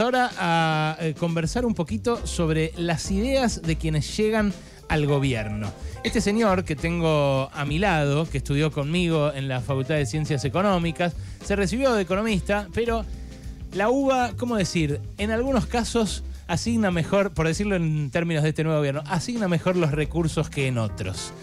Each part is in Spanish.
ahora a eh, conversar un poquito sobre las ideas de quienes llegan al gobierno. Este señor que tengo a mi lado, que estudió conmigo en la Facultad de Ciencias Económicas, se recibió de economista, pero la UBA, ¿cómo decir? En algunos casos asigna mejor, por decirlo en términos de este nuevo gobierno, asigna mejor los recursos que en otros.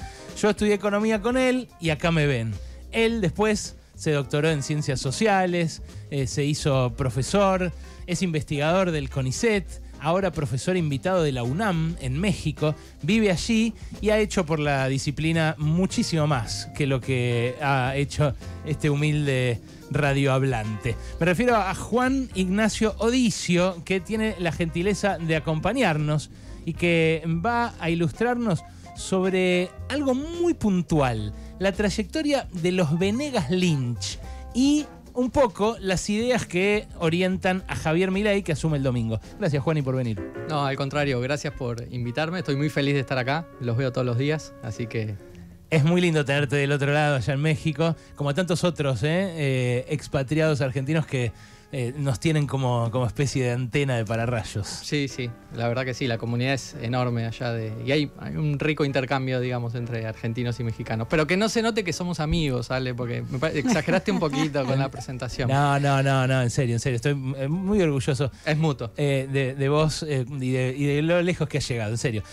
Yo estudié economía con él y acá me ven. Él después se doctoró en ciencias sociales, eh, se hizo profesor, es investigador del CONICET, ahora profesor invitado de la UNAM en México, vive allí y ha hecho por la disciplina muchísimo más que lo que ha hecho este humilde radiohablante. Me refiero a Juan Ignacio Odicio, que tiene la gentileza de acompañarnos y que va a ilustrarnos sobre algo muy puntual, la trayectoria de los Venegas Lynch y un poco las ideas que orientan a Javier Milei que asume el domingo. Gracias, Juani, por venir. No, al contrario, gracias por invitarme. Estoy muy feliz de estar acá. Los veo todos los días, así que es muy lindo tenerte del otro lado, allá en México, como a tantos otros ¿eh? Eh, expatriados argentinos que eh, nos tienen como, como especie de antena de pararrayos. Sí, sí, la verdad que sí, la comunidad es enorme allá de, y hay, un rico intercambio, digamos, entre argentinos y mexicanos. Pero que no se note que somos amigos, Ale, porque me exageraste un poquito con la presentación. No, no, no, no, en serio, en serio, estoy eh, muy orgulloso. Es mutuo. Eh, de, vos y de, lo lejos que has llegado, en serio.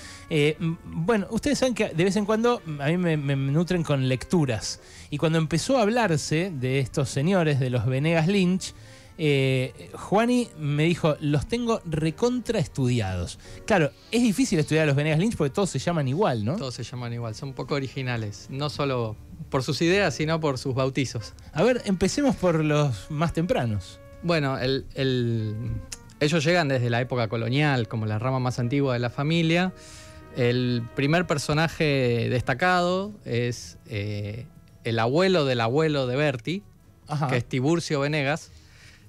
bueno, ustedes saben que de vez en cuando a mí me, me nutren con lecturas. Y cuando empezó a hablarse de estos señores, de los Venegas Lynch, eh, Juani me dijo, los tengo recontra estudiados. Claro, es difícil estudiar a los Venegas Lynch porque todos se llaman igual, ¿no? Todos se llaman igual, son un poco originales, no solo por sus ideas, sino por sus bautizos. A ver, empecemos por los más tempranos. Bueno, ellos llegan desde la época colonial, como la rama más antigua de la familia. El primer personaje destacado es eh, el abuelo del abuelo de Berti, que es Tiburcio Venegas,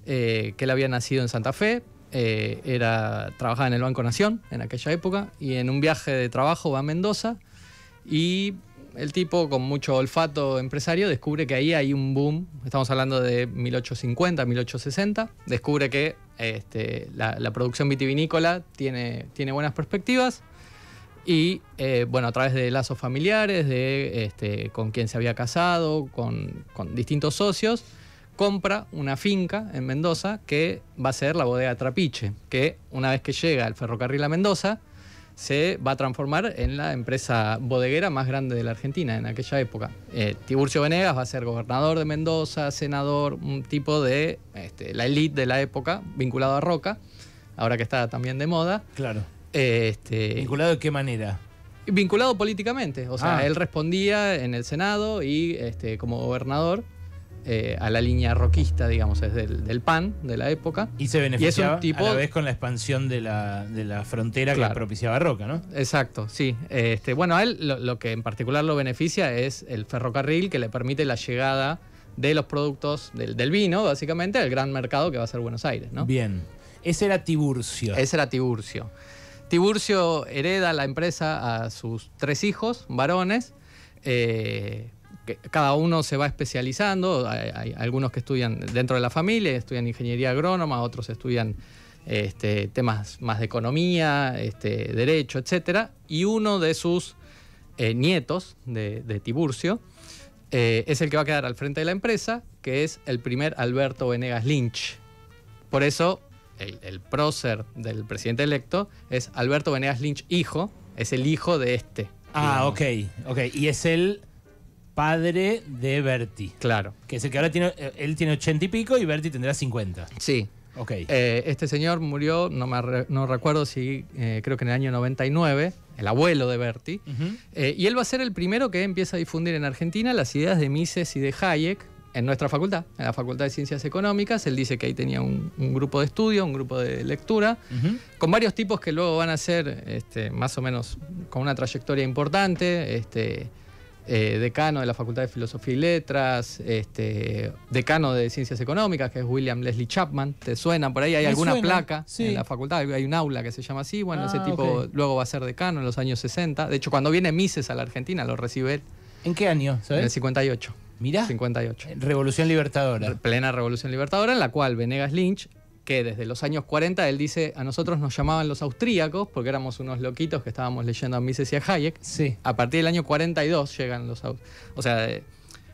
eh, que él había nacido en Santa Fe, eh, era, trabajaba en el Banco Nación en aquella época, y en un viaje de trabajo va a Mendoza, y el tipo con mucho olfato empresario descubre que ahí hay un boom, estamos hablando de 1850, 1860, descubre que este, la, producción vitivinícola tiene, tiene buenas perspectivas, y eh, bueno, a través de lazos familiares, de este, con quien se había casado, con, con distintos socios, compra una finca en Mendoza que va a ser la bodega Trapiche, que una vez que llega el ferrocarril a Mendoza, se va a transformar en la empresa bodeguera más grande de la Argentina en aquella época. Eh, Tiburcio Venegas va a ser gobernador de Mendoza, senador, un tipo de este, la élite de la época, vinculado a Roca, ahora que está también de moda. Claro. Este, ¿Vinculado de qué manera? Vinculado políticamente, o sea, ah. él respondía en el Senado y este, como gobernador eh, a la línea roquista, digamos, es del, PAN de la época. Y se beneficiaba a la vez con la expansión de la, frontera que propiciaba Roca, ¿no? Exacto, sí. Este, bueno, a él lo, que en particular lo beneficia es el ferrocarril que le permite la llegada de los productos del, vino, básicamente, al gran mercado que va a ser Buenos Aires, ¿no? Bien. Ese era Tiburcio. Ese era Tiburcio. Tiburcio hereda la empresa a sus tres hijos, varones. Eh, cada uno se va especializando, hay, algunos que estudian dentro de la familia, estudian ingeniería agrónoma, otros estudian este, temas más de economía, este, derecho, etc. Y uno de sus eh, nietos de, Tiburcio eh, es el que va a quedar al frente de la empresa, que es el primer Alberto Venegas Lynch. Por eso el, prócer del presidente electo es Alberto Venegas Lynch hijo, es el hijo de este. Ah, ok, ok. Y es el padre de Berti. Claro. Que es el que ahora tiene, eh, él tiene ochenta y pico y Berti tendrá 50. Sí. Ok. Eh, este señor murió, no, me no recuerdo si, eh, creo que en el año 99, el abuelo de Berti. y él va a ser el primero que empieza a difundir en Argentina las ideas de Mises y de Hayek en nuestra facultad, en la Facultad de Ciencias Económicas. Él dice que ahí tenía un, grupo de estudio, un grupo de lectura, con varios tipos que luego van a ser este, más o menos con una trayectoria importante. Este, eh, decano de la Facultad de Filosofía y Letras, este, decano de Ciencias Económicas, que es William Leslie Chapman. ¿Te suena? Por ahí hay alguna placa en la facultad, hay un aula que se llama así. Bueno, ese ah, tipo luego va a ser decano en los años 60. De hecho, cuando viene Mises a la Argentina, lo recibe él. ¿En qué año? En el 58. Mirá. 58. Revolución Libertadora. Plena Revolución Libertadora, en la cual Venegas Lynch que desde los años 40 él dice, a nosotros nos llamaban los austríacos, porque éramos unos loquitos que estábamos leyendo a Mises y a Hayek. Sí. A partir del año 42 llegan los austríacos. O sea, eh,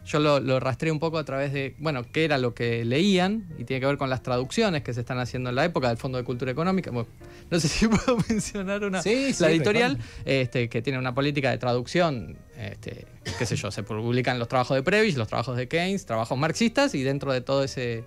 yo lo, lo rastré un poco a través de, bueno, qué era lo que leían, y tiene que ver con las traducciones que se están haciendo en la época del Fondo de Cultura Económica. Bueno, no sé si puedo mencionar una, Sí, sí, la editorial, este, que tiene una política de traducción, este, qué sé yo, se publican los trabajos de Previs, los trabajos de Keynes, trabajos marxistas, y dentro de todo ese,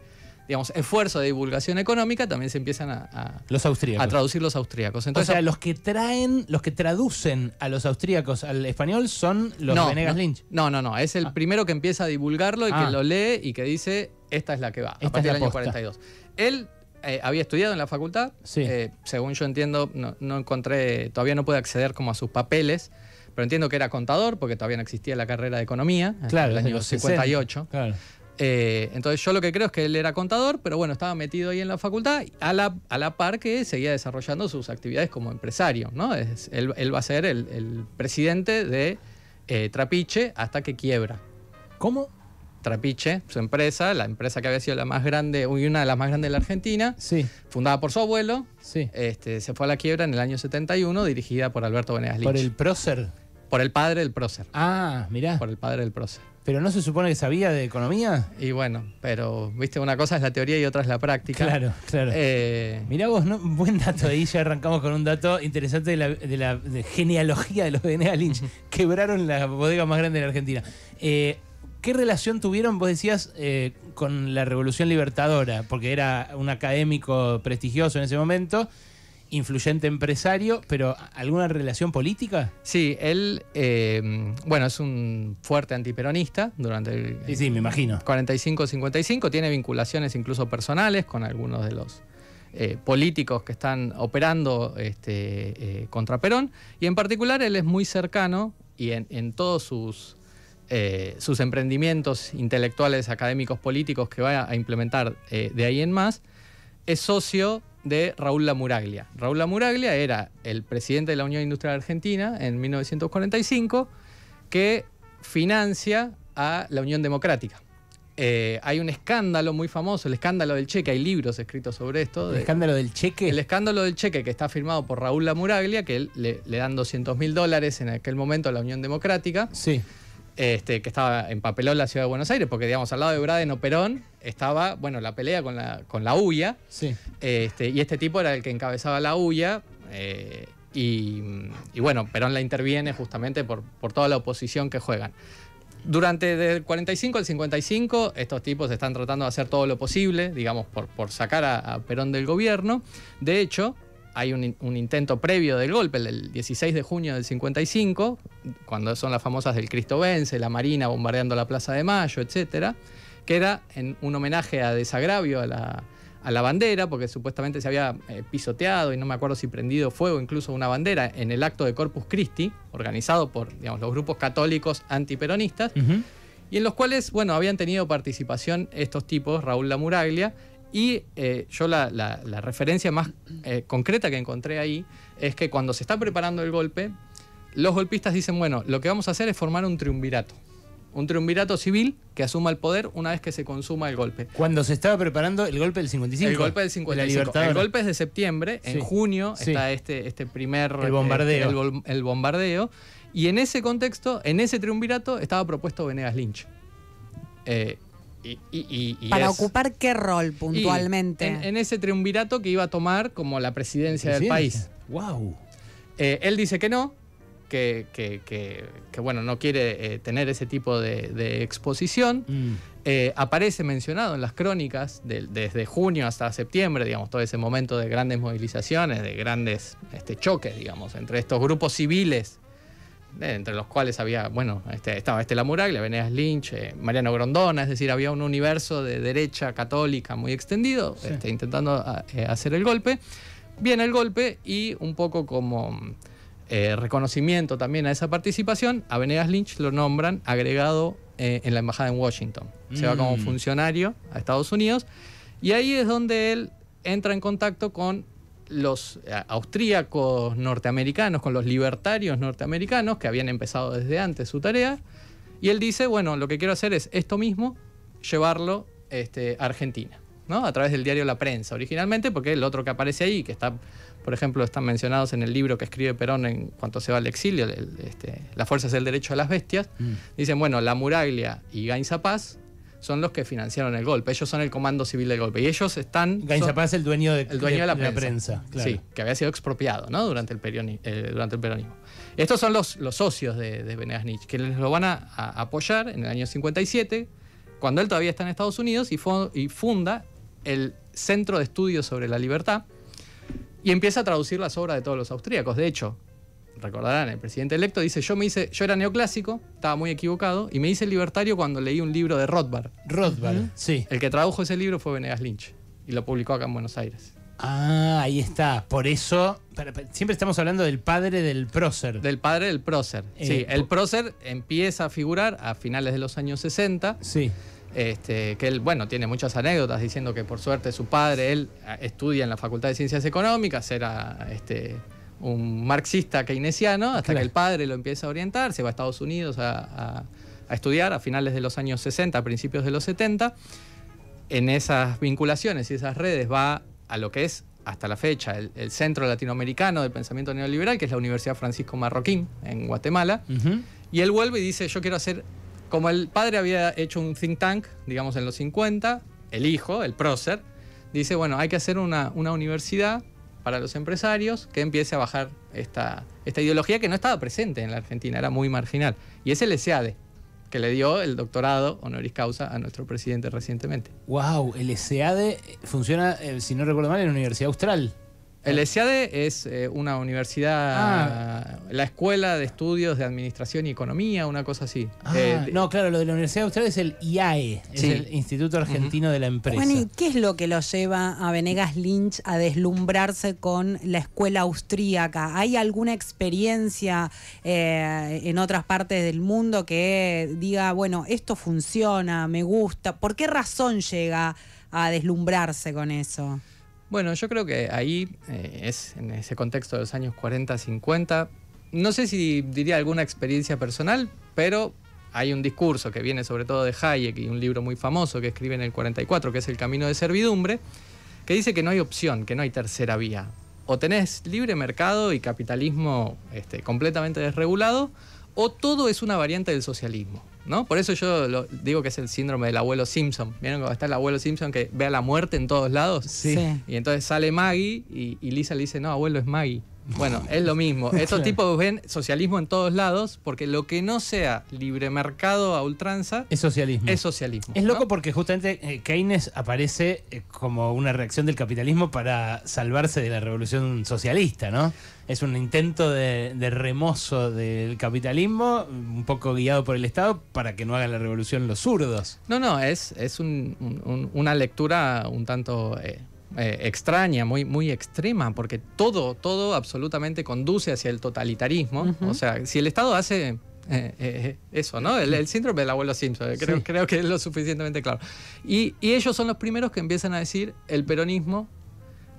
digamos, esfuerzo de divulgación económica también se empiezan a, a- Los austríacos. a traducir los austríacos. o sea, los que traen, los que traducen a los austríacos al español son los no, Venegas no, Lynch. No, no, no. Es el Ah. primero que empieza a divulgarlo y Ah. que lo lee y que dice, esta es la que va, Esta a es partir del año posta. 42. Él eh, había estudiado en la facultad. Sí. eh, según yo entiendo, no, no encontré, todavía no pude acceder como a sus papeles, pero entiendo que era contador porque todavía no existía la carrera de economía. Claro, el desde año los 58. Claro. Eh, entonces yo lo que creo es que él era contador, pero bueno, estaba metido ahí en la facultad a la, a la par que seguía desarrollando sus actividades como empresario. ¿no? Es- él, él va a ser el, el presidente de eh, Trapiche hasta que quiebra. ¿Cómo? Trapiche, su empresa, la empresa que había sido la más grande una de las más grandes de la Argentina, Sí, fundada por su abuelo, sí. este, se fue a la quiebra en el año 71, dirigida por Alberto Venegas Lynch. Por el prócer. Por el padre del prócer. Ah, mirá. Por el padre del prócer. Pero no se supone que sabía de economía. Y bueno, pero, viste, una cosa es la teoría y otra es la práctica. Claro, claro. Eh, Mirá vos, ¿no? buen dato ahí, ya arrancamos con un dato interesante de la, de la de genealogía de los Venegas Lynch. Quebraron la bodega más grande de la Argentina. Eh, ¿Qué relación tuvieron, vos decías, eh, con la Revolución Libertadora? Porque era un académico prestigioso en ese momento, influyente empresario, pero ¿alguna relación política? Sí, él, eh, bueno, es un fuerte antiperonista durante el Sí, sí, me imagino. 45-55, tiene vinculaciones incluso personales con algunos de los eh, políticos que están operando este, eh, contra Perón, y en particular él es muy cercano y en, en todos sus, eh, sus emprendimientos intelectuales, académicos, políticos que va a implementar eh, de ahí en más, es socio de Raúl Lamuraglia. Raúl Lamuraglia era el presidente de la Unión Industrial Argentina en 1945 que financia a la Unión Democrática. Eh, hay un escándalo muy famoso, el escándalo del cheque, hay libros escritos sobre esto. El escándalo del cheque. el escándalo del cheque que está firmado por Raúl Lamuraglia, que él le, le dan 200 mil dólares en aquel momento a la Unión Democrática, Sí. Este, que estaba empapeló la ciudad de Buenos Aires, porque digamos al lado de Braden o Perón estaba, bueno, la pelea con la, con la UIA, Sí. este, y este tipo era el que encabezaba la UIA. eh, y, y bueno, Perón la interviene justamente por, por toda la oposición que juegan. Durante del 45 al 55, estos tipos están tratando de hacer todo lo posible, digamos, por, por sacar a, a Perón del gobierno. De hecho, hay un, in- un intento previo del golpe, el del 16 de junio del 55, cuando son las famosas del Cristo Vence, la Marina bombardeando la Plaza de Mayo, etcétera, que era en un homenaje a desagravio a la, a la bandera, porque supuestamente se había eh, pisoteado y no me acuerdo si prendido fuego incluso una bandera en el acto de Corpus Christi, organizado por digamos, los grupos católicos antiperonistas, y en los cuales, bueno, habían tenido participación estos tipos, Raúl Lamuraglia, y eh, yo la, la- la referencia más eh, concreta que encontré ahí es que cuando se está preparando el golpe, los golpistas dicen, bueno, lo que vamos a hacer es formar un triunvirato, un triunvirato civil que asuma el poder una vez que se consuma el golpe. Cuando se estaba preparando el golpe del 55. El golpe del de la 55. Libertadora. El golpe es de septiembre. Sí. En junio Sí. está este, este primer... El bombardeo. eh, el, bol- el bombardeo. Y en ese contexto, en ese triunvirato, estaba propuesto Venegas Lynch. Eh, y, y- y- y ¿Para es- ocupar qué rol puntualmente? En, en ese triunvirato que iba a tomar como la presidencia del país. Wow. Eh, él dice que no, que, que- que- que, bueno, no quiere eh, tener ese tipo de, de exposición. Mm. Eh, aparece mencionado en las crónicas desde junio hasta septiembre, digamos, todo ese momento de grandes movilizaciones, de grandes este, choques, digamos, entre estos grupos civiles, entre los cuales había, bueno, este, estaba Estela Muraglia, Venegas Lynch, eh, Mariano Grondona, es decir, había un universo de derecha católica muy extendido, Sí. este, intentando a- eh, hacer el golpe. Viene el golpe y un poco como eh, reconocimiento también a esa participación, a Venegas Lynch lo nombran agregado en la embajada en Washington. Se va como Mm. funcionario a Estados Unidos y ahí es donde él entra en contacto con los eh, austríacos norteamericanos, con los libertarios norteamericanos que habían empezado desde antes su tarea. Y él dice, bueno, lo que quiero hacer es esto mismo, llevarlo este, a Argentina. ¿no? A través del diario La Prensa, originalmente, porque el otro que aparece ahí, que está, por ejemplo, están mencionados en el libro que escribe Perón en cuanto se va al exilio, este, Las fuerzas del derecho a las bestias, mm. dicen, bueno, la Muraglia y Gainza Paz son los que financiaron el golpe. Ellos son el comando civil del golpe. Y ellos están. Gainza Paz, el dueño de, el dueño de, la, prensa. Sí, que había sido expropiado ¿no? durante, el eh, durante el peronismo. Estos son los, los socios de, de Nietzsche, que les lo van a, apoyar en el año 57, cuando él todavía está en Estados Unidos y, y funda el Centro de Estudios sobre la Libertad y empieza a traducir las obras de todos los austríacos. De hecho, recordarán, el presidente electo dice, yo me hice, yo era neoclásico, estaba muy equivocado, y me hice libertario cuando leí un libro de Rothbard. Rothbard, sí. El que tradujo ese libro fue Venegas Lynch y lo publicó acá en Buenos Aires. Ah, ahí está. Por eso, siempre estamos hablando del padre del prócer. Del padre del prócer. sí, eh, el prócer empieza a figurar a finales de los años 60. Sí. Este, que él, bueno, tiene muchas anécdotas diciendo que por suerte su padre, él eh, estudia en la Facultad de Ciencias Económicas, era este, un marxista keynesiano, hasta que el padre lo empieza a orientar, se va a Estados Unidos a, estudiar a finales de los años 60, a principios de los 70. En esas vinculaciones y esas redes va a lo que es hasta la fecha el, centro latinoamericano del pensamiento neoliberal, que es la Universidad Francisco Marroquín en Guatemala. Y él vuelve y dice, yo quiero hacer, como el padre había hecho un think tank, digamos en los 50, el hijo, el prócer, dice, bueno, hay que hacer una, una universidad para los empresarios que empiece a bajar esta, esta ideología que no estaba presente en la Argentina, era muy marginal. Y es el SEADE, que le dio el doctorado honoris causa a nuestro presidente recientemente. ¡Wow! El SEADE funciona, eh, si no recuerdo mal, en la Universidad Austral. El SEADE es eh, una universidad, ah. la Escuela de Estudios de Administración y Economía, una cosa así. Ah, eh, no, claro, lo de la Universidad Austral es el IAE, es el Instituto Argentino de la Empresa. Bueno, ¿y qué es lo que lo lleva a Venegas Lynch a deslumbrarse con la escuela austríaca? ¿Hay alguna experiencia eh, en otras partes del mundo que diga, bueno, esto funciona, me gusta? ¿Por qué razón llega a deslumbrarse con eso? Bueno, yo creo que ahí eh, es en ese contexto de los años 40, 50. No sé si diría alguna experiencia personal, pero hay un discurso que viene sobre todo de Hayek y un libro muy famoso que escribe en el 44, que es El Camino de Servidumbre, que dice que no hay opción, que no hay tercera vía. O tenés libre mercado y capitalismo este, completamente desregulado, o todo es una variante del socialismo. ¿No? Por eso yo digo que es el síndrome del abuelo Simpson. ¿Vieron cómo está el abuelo Simpson que ve a la muerte en todos lados? Sí. Y entonces sale Maggie y, y Lisa le dice, no, abuelo es Maggie. Bueno, es lo mismo. Estos tipos ven socialismo en todos lados porque lo que no sea libre mercado a ultranza es socialismo. Es socialismo. Es loco porque justamente eh, Keynes aparece eh, como una reacción del capitalismo para salvarse de la revolución socialista, ¿no? Es un intento de, remozo del capitalismo, un poco guiado por el Estado, para que no hagan la revolución los zurdos. No, no, es, es una lectura un tanto... Eh, eh, extraña, muy, muy extrema, porque todo, todo absolutamente conduce hacia el totalitarismo. O sea, si el Estado hace eh, eh, eso, ¿no? El, síndrome del abuelo Simpson, creo, creo que es lo suficientemente claro. Y, ellos son los primeros que empiezan a decir el peronismo,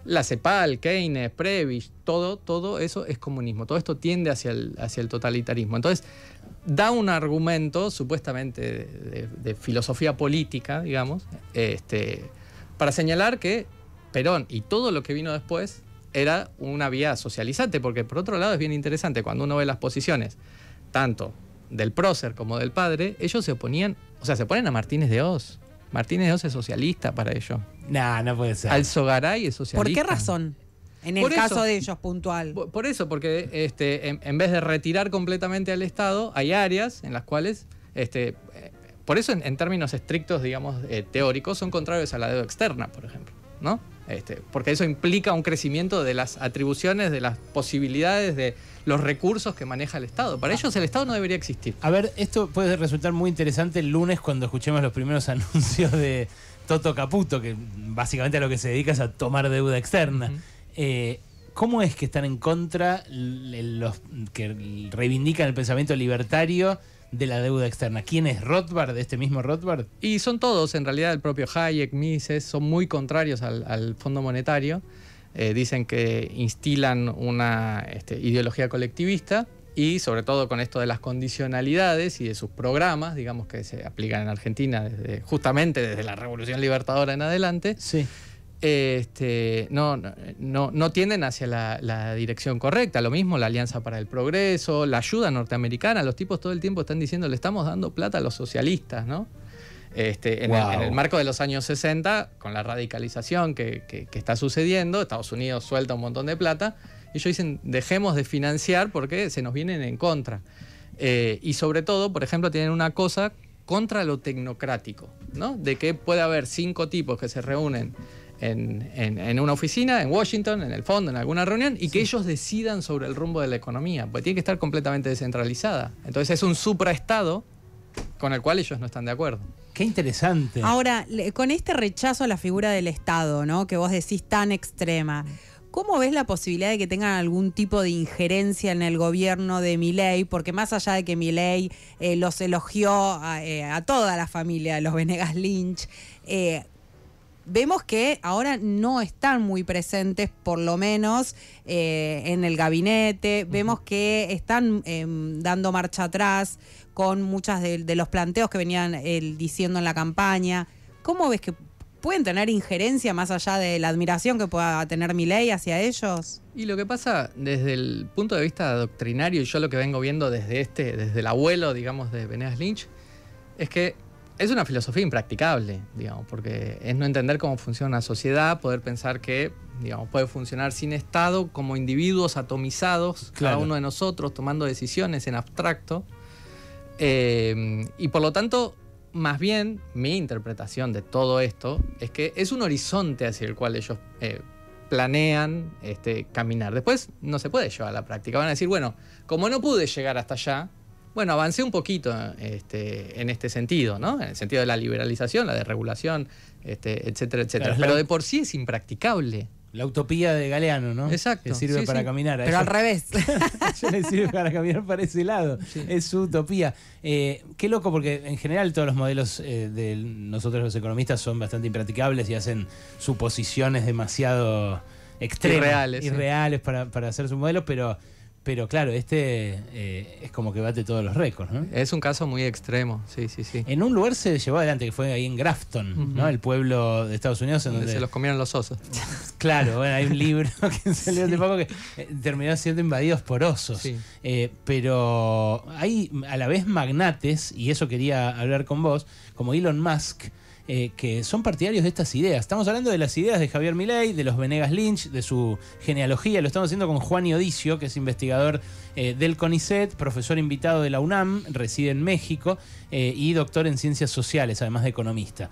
la CEPAL, Keynes, Prebisch, todo, todo eso es comunismo. Todo esto tiende hacia el, hacia el totalitarismo. Entonces, da un argumento supuestamente de, de filosofía política, digamos, este, para señalar que Perón y todo lo que vino después era una vía socializante, porque por otro lado es bien interesante, cuando uno ve las posiciones, tanto del prócer como del padre, ellos se oponían, o sea, se ponen a Martínez de Oz. Martínez de Oz es socialista para ellos. No, no puede ser. Alzogaray es socialista. ¿Por qué razón? En el caso de ellos puntual. Por, eso, porque este, en, vez de retirar completamente al Estado, hay áreas en las cuales, este, eh, por eso en, términos estrictos, digamos, eh, teóricos, son contrarios a la deuda externa, por ejemplo. ¿no? Este, porque eso implica un crecimiento de las atribuciones, de las posibilidades, de los recursos que maneja el Estado. Para ellos el Estado no debería existir. A ver, esto puede resultar muy interesante el lunes cuando escuchemos los primeros anuncios de Toto Caputo, que básicamente a lo que se dedica es a tomar deuda externa. Eh, ¿Cómo es que están en contra los que reivindican el pensamiento libertario? De la deuda externa. ¿Quién es Rothbard, este mismo Rothbard? Y son todos, en realidad el propio Hayek, Mises, son muy contrarios al, Fondo Monetario. Eh, dicen que instilan una este, ideología colectivista y sobre todo con esto de las condicionalidades y de sus programas, digamos que se aplican en Argentina desde, justamente desde la Revolución Libertadora en adelante, Sí. Este, no, no, no tienden hacia la, la dirección correcta. Lo mismo la Alianza para el Progreso, la ayuda norteamericana, los tipos todo el tiempo están diciendo le estamos dando plata a los socialistas, ¿no? Este, en, Wow. el, en el marco de los años 60, con la radicalización que, que- que está sucediendo, Estados Unidos suelta un montón de plata, y ellos dicen, dejemos de financiar porque se nos vienen en contra. Eh, y sobre todo, por ejemplo, tienen una cosa contra lo tecnocrático, ¿no? De que puede haber cinco tipos que se reúnen en, en- en una oficina, en Washington, en el fondo, en alguna reunión, y que ellos decidan sobre el rumbo de la economía, porque tiene que estar completamente descentralizada. Entonces es un supraestado con el cual ellos no están de acuerdo. Qué interesante. Ahora, con este rechazo a la figura del Estado, ¿no? Que vos decís tan extrema. ¿Cómo ves la posibilidad de que tengan algún tipo de injerencia en el gobierno de Milei? Porque más allá de que Milei eh, los elogió a, eh, a toda la familia de los Venegas Lynch, eh, vemos que ahora no están muy presentes, por lo menos eh, en el gabinete. Vemos que están em, dando marcha atrás con muchas de, de los planteos que venían diciendo en la campaña. ¿Cómo ves que pueden tener injerencia más allá de la admiración que pueda tener Milei hacia ellos? Y lo que pasa desde el punto de vista doctrinario, y yo lo que vengo viendo desde este, desde el abuelo, digamos, de Venegas Lynch, es que es una filosofía impracticable, digamos, porque es no entender cómo funciona una sociedad, poder pensar que, digamos, puede funcionar sin Estado, como individuos atomizados, cada uno de nosotros, tomando decisiones en abstracto. Eh, y por lo tanto, más bien, mi interpretación de todo esto es que es un horizonte hacia el cual ellos eh, planean este, caminar. Después no se puede llevar a la práctica. Van a decir, bueno, como no pude llegar hasta allá, bueno, avancé un poquito este, en este sentido, ¿no? En el sentido de la liberalización, la desregulación, este, etcétera, etcétera. Claro, es la- Pero de por sí es impracticable. La utopía de Galeano, ¿no? Exacto, Que sirve sí, para sí. caminar. Pero al revés. ellos les sirve para caminar para ese lado. Es su utopía. Eh, qué loco, porque en general todos los modelos eh, de nosotros los economistas son bastante impracticables y hacen suposiciones demasiado extremas. Irreales, sí. irreales para, para hacer su modelo, pero, pero claro, este eh, es como que bate todos los récords, ¿no? Es un caso muy extremo, sí, sí, sí. En un lugar se llevó adelante, que fue ahí en Grafton, ¿no? El pueblo de Estados Unidos, en Donde donde se los comieron los osos. Claro, bueno, hay un libro que salió hace poco que eh, terminó siendo invadidos por osos. Sí. Eh, pero hay a la vez magnates, y eso quería hablar con vos, como Elon Musk, eh, que son partidarios de estas ideas. Estamos hablando de las ideas de Javier Milei, de los Venegas Lynch, de su genealogía. Lo estamos haciendo con Juan Odicio, que es investigador eh, del CONICET, profesor invitado de la UNAM, reside en México eh, y doctor en ciencias sociales, además de economista.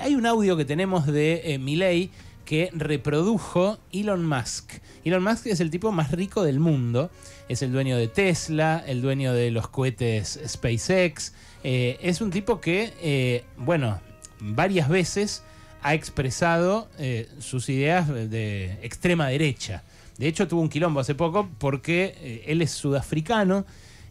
Hay un audio que tenemos de Milei que reprodujo Elon Musk. Elon Musk es el tipo más rico del mundo. Es el dueño de Tesla, el dueño de los cohetes SpaceX. Es un tipo que, bueno, varias veces ha expresado eh, sus ideas de extrema derecha. De hecho, tuvo un quilombo hace poco porque eh, él es sudafricano.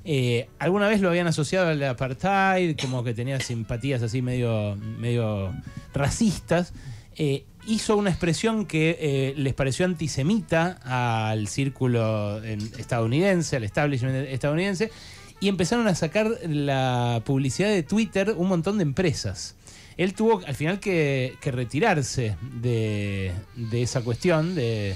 Eh, alguna vez lo habían asociado al apartheid, como que tenía simpatías así medio, medio racistas. Eh, hizo una expresión que les pareció antisemita al círculo en- estadounidense, al establishment estadounidense, y empezaron a sacar la publicidad de Twitter un montón de empresas. Él tuvo al final que, retirarse de, esa cuestión, de,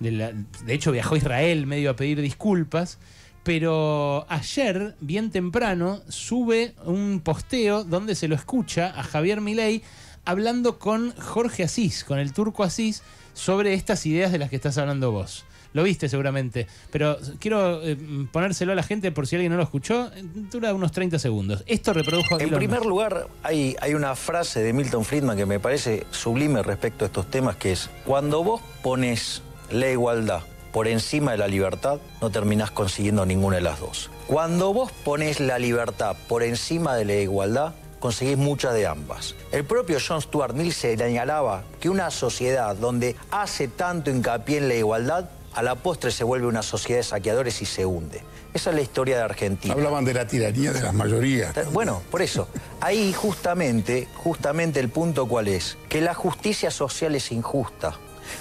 de hecho viajó a Israel medio a pedir disculpas, pero ayer, bien temprano, sube un posteo donde se lo escucha a Javier Milei hablando con Jorge Asís, con el turco Asís, sobre estas ideas de las que estás hablando vos. Lo viste seguramente, pero quiero eh, ponérselo a la gente por si alguien no lo escuchó. Dura unos 30 segundos. Esto reprodujo En Elon primer Musk. lugar, hay, hay una frase de Milton Friedman que me parece sublime respecto a estos temas, que es, cuando vos pones la igualdad por encima de la libertad, no terminás consiguiendo ninguna de las dos. Cuando vos pones la libertad por encima de la igualdad, conseguís muchas de ambas. El propio John Stuart Mill señalaba que una sociedad donde hace tanto hincapié en la igualdad, a la postre se vuelve una sociedad de saqueadores y se hunde. Esa es la historia de Argentina. Hablaban de la tiranía de las mayorías. Bueno, por eso, ahí justamente, justamente el punto cuál es, que la justicia social es injusta.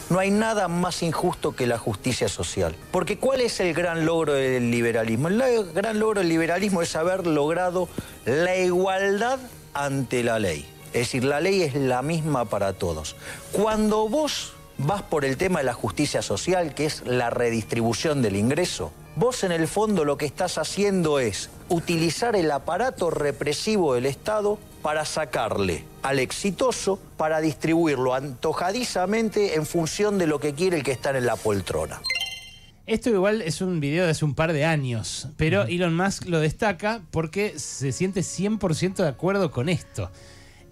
No hay nada más injusto que la justicia social. Porque ¿cuál es el gran logro del liberalismo? El gran logro del liberalismo es haber logrado la igualdad ante la ley. Es decir, la ley es la misma para todos. Cuando vos vas por el tema de la justicia social, que es la redistribución del ingreso, vos en el fondo lo que estás haciendo es utilizar el aparato represivo del Estado para sacarle al exitoso, para distribuirlo antojadizamente en función de lo que quiere el que está en la poltrona. Esto igual es un video de hace un par de años, pero Elon Musk lo destaca porque se siente 100% de acuerdo con esto.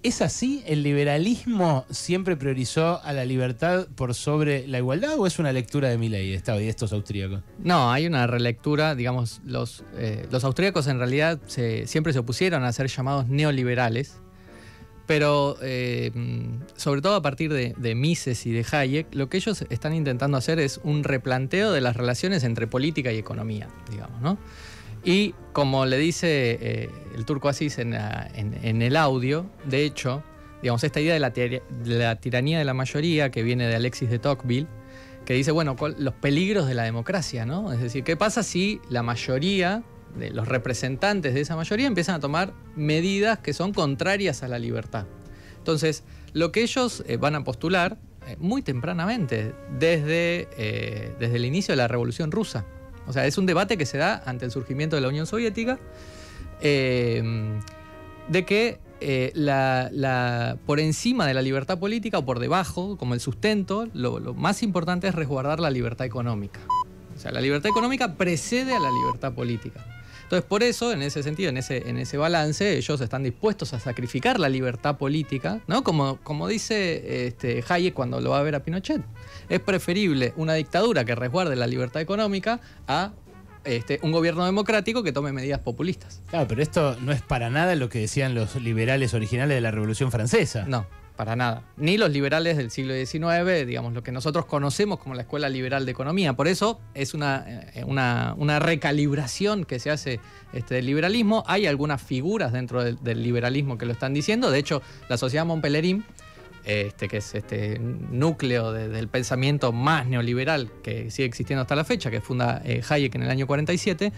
¿Es así? ¿El liberalismo siempre priorizó a la libertad por sobre la igualdad o es una lectura de mi ley de estos austríacos? No, hay una relectura, digamos, los, eh, los austríacos en realidad siempre se opusieron a ser llamados neoliberales, pero eh, sobre todo a partir de, de, Mises y de Hayek, lo que ellos están intentando hacer es un replanteo de las relaciones entre política y economía, digamos, ¿no? Y como le dice eh, el turco Asís en, el audio, de hecho, digamos, esta idea de la, tiranía de la mayoría que viene de Alexis de Tocqueville, que dice, bueno, los peligros de la democracia, ¿no? Es decir, ¿qué pasa si la mayoría, los representantes de esa mayoría, empiezan a tomar medidas que son contrarias a la libertad? Entonces, lo que ellos eh, van a postular eh, muy tempranamente, desde, desde el inicio de la Revolución Rusa, o sea, es un debate que se da ante el surgimiento de la Unión Soviética, eh, de que eh, la, por encima de la libertad política o por debajo, como el sustento, lo, más importante es resguardar la libertad económica. O sea, la libertad económica precede a la libertad política. Entonces, por eso, en ese sentido, en ese, en ese balance, ellos están dispuestos a sacrificar la libertad política, ¿no? Como, como dice este, Hayek cuando lo va a ver a Pinochet. Es preferible una dictadura que resguarde la libertad económica a este, un gobierno democrático que tome medidas populistas. Claro, pero esto no es para nada lo que decían los liberales originales de la Revolución Francesa. No para nada. Ni los liberales del siglo XIX, digamos, lo que nosotros conocemos como la Escuela Liberal de Economía. Por eso es una, eh, una, recalibración que se hace este, del liberalismo. Hay algunas figuras dentro del, liberalismo que lo están diciendo. De hecho, la Sociedad Montpellerin, este, que es este núcleo del pensamiento más neoliberal que sigue existiendo hasta la fecha, que funda eh, Hayek en el año 47,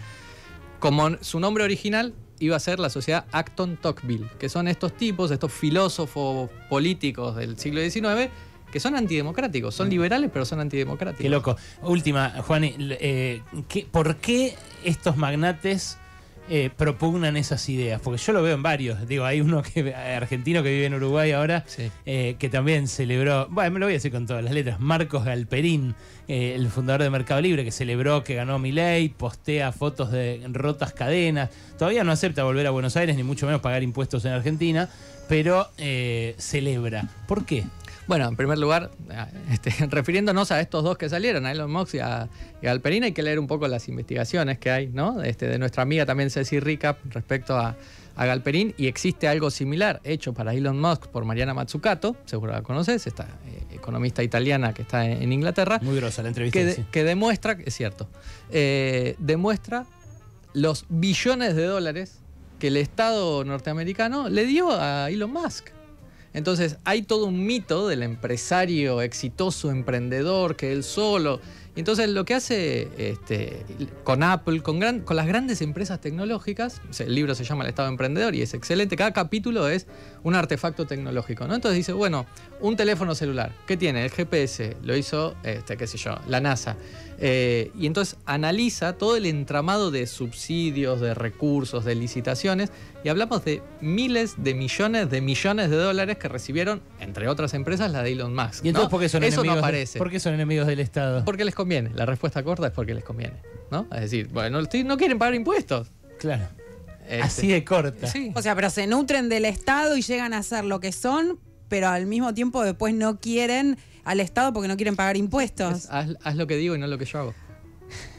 como su nombre original iba a ser la sociedad Acton Tocqueville, que son estos tipos, estos filósofos políticos del siglo XIX, que son antidemocráticos, son mm. liberales pero son antidemocráticos. Qué loco. Última, Juan, eh, ¿por qué estos magnates eh, propugnan esas ideas? Porque yo lo veo en varios. Digo, hay uno que, argentino que vive en Uruguay ahora, eh, que también celebró, bueno, me lo voy a decir con todas las letras, Marcos Galperín, eh, el fundador de Mercado Libre, que celebró que ganó Milei, postea fotos de rotas cadenas. Todavía no acepta volver a Buenos Aires, ni mucho menos pagar impuestos en Argentina, pero celebra. ¿Por qué? Bueno, en primer lugar, este, refiriéndonos a estos dos que salieron, a Elon Musk y a, Galperín, hay que leer un poco las investigaciones que hay, ¿no? Este, de nuestra amiga también Ceci Ricap respecto a, Galperín, y existe algo similar hecho para Elon Musk por Mariana Mazzucato, seguro la conoces, esta eh, economista italiana que está en, Inglaterra. Muy grosa la entrevista. Que, que demuestra, es cierto, eh, demuestra los billones de dólares que el Estado norteamericano le dio a Elon Musk. Entonces hay todo un mito del empresario exitoso, emprendedor, que él solo entonces lo que hace este, con Apple, con, las grandes empresas tecnológicas, el libro se llama El Estado Emprendedor y es excelente, cada capítulo es un artefacto tecnológico, ¿no? Entonces dice, bueno, un teléfono celular, ¿qué tiene? El GPS, lo hizo, este, qué sé yo, la NASA. Eh, y entonces analiza todo el entramado de subsidios, de recursos, de licitaciones, y hablamos de miles de millones de millones de dólares que recibieron, entre otras empresas, la de Elon Musk. ¿Y entonces por qué son Eso enemigos? No aparece. ¿Por qué son enemigos del Estado? Porque les conviene. La respuesta corta es porque les conviene. ¿no? Es decir, bueno, no quieren pagar impuestos. Claro. Este, Así de corta. O sea, pero se nutren del Estado y llegan a ser lo que son, pero al mismo tiempo después no quieren al Estado porque no quieren pagar impuestos. haz, lo que digo y no lo que yo hago.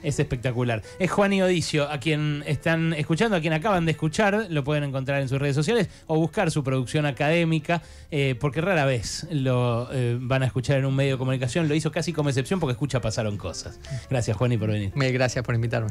Es espectacular. Es Juan y Odicio, a quien están escuchando, a quien acaban de escuchar, lo pueden encontrar en sus redes sociales o buscar su producción académica, eh, porque rara vez lo eh, van a escuchar en un medio de comunicación. Lo hizo casi como excepción porque escucha pasaron cosas. Gracias, Juan, y por venir. Gracias por invitarme.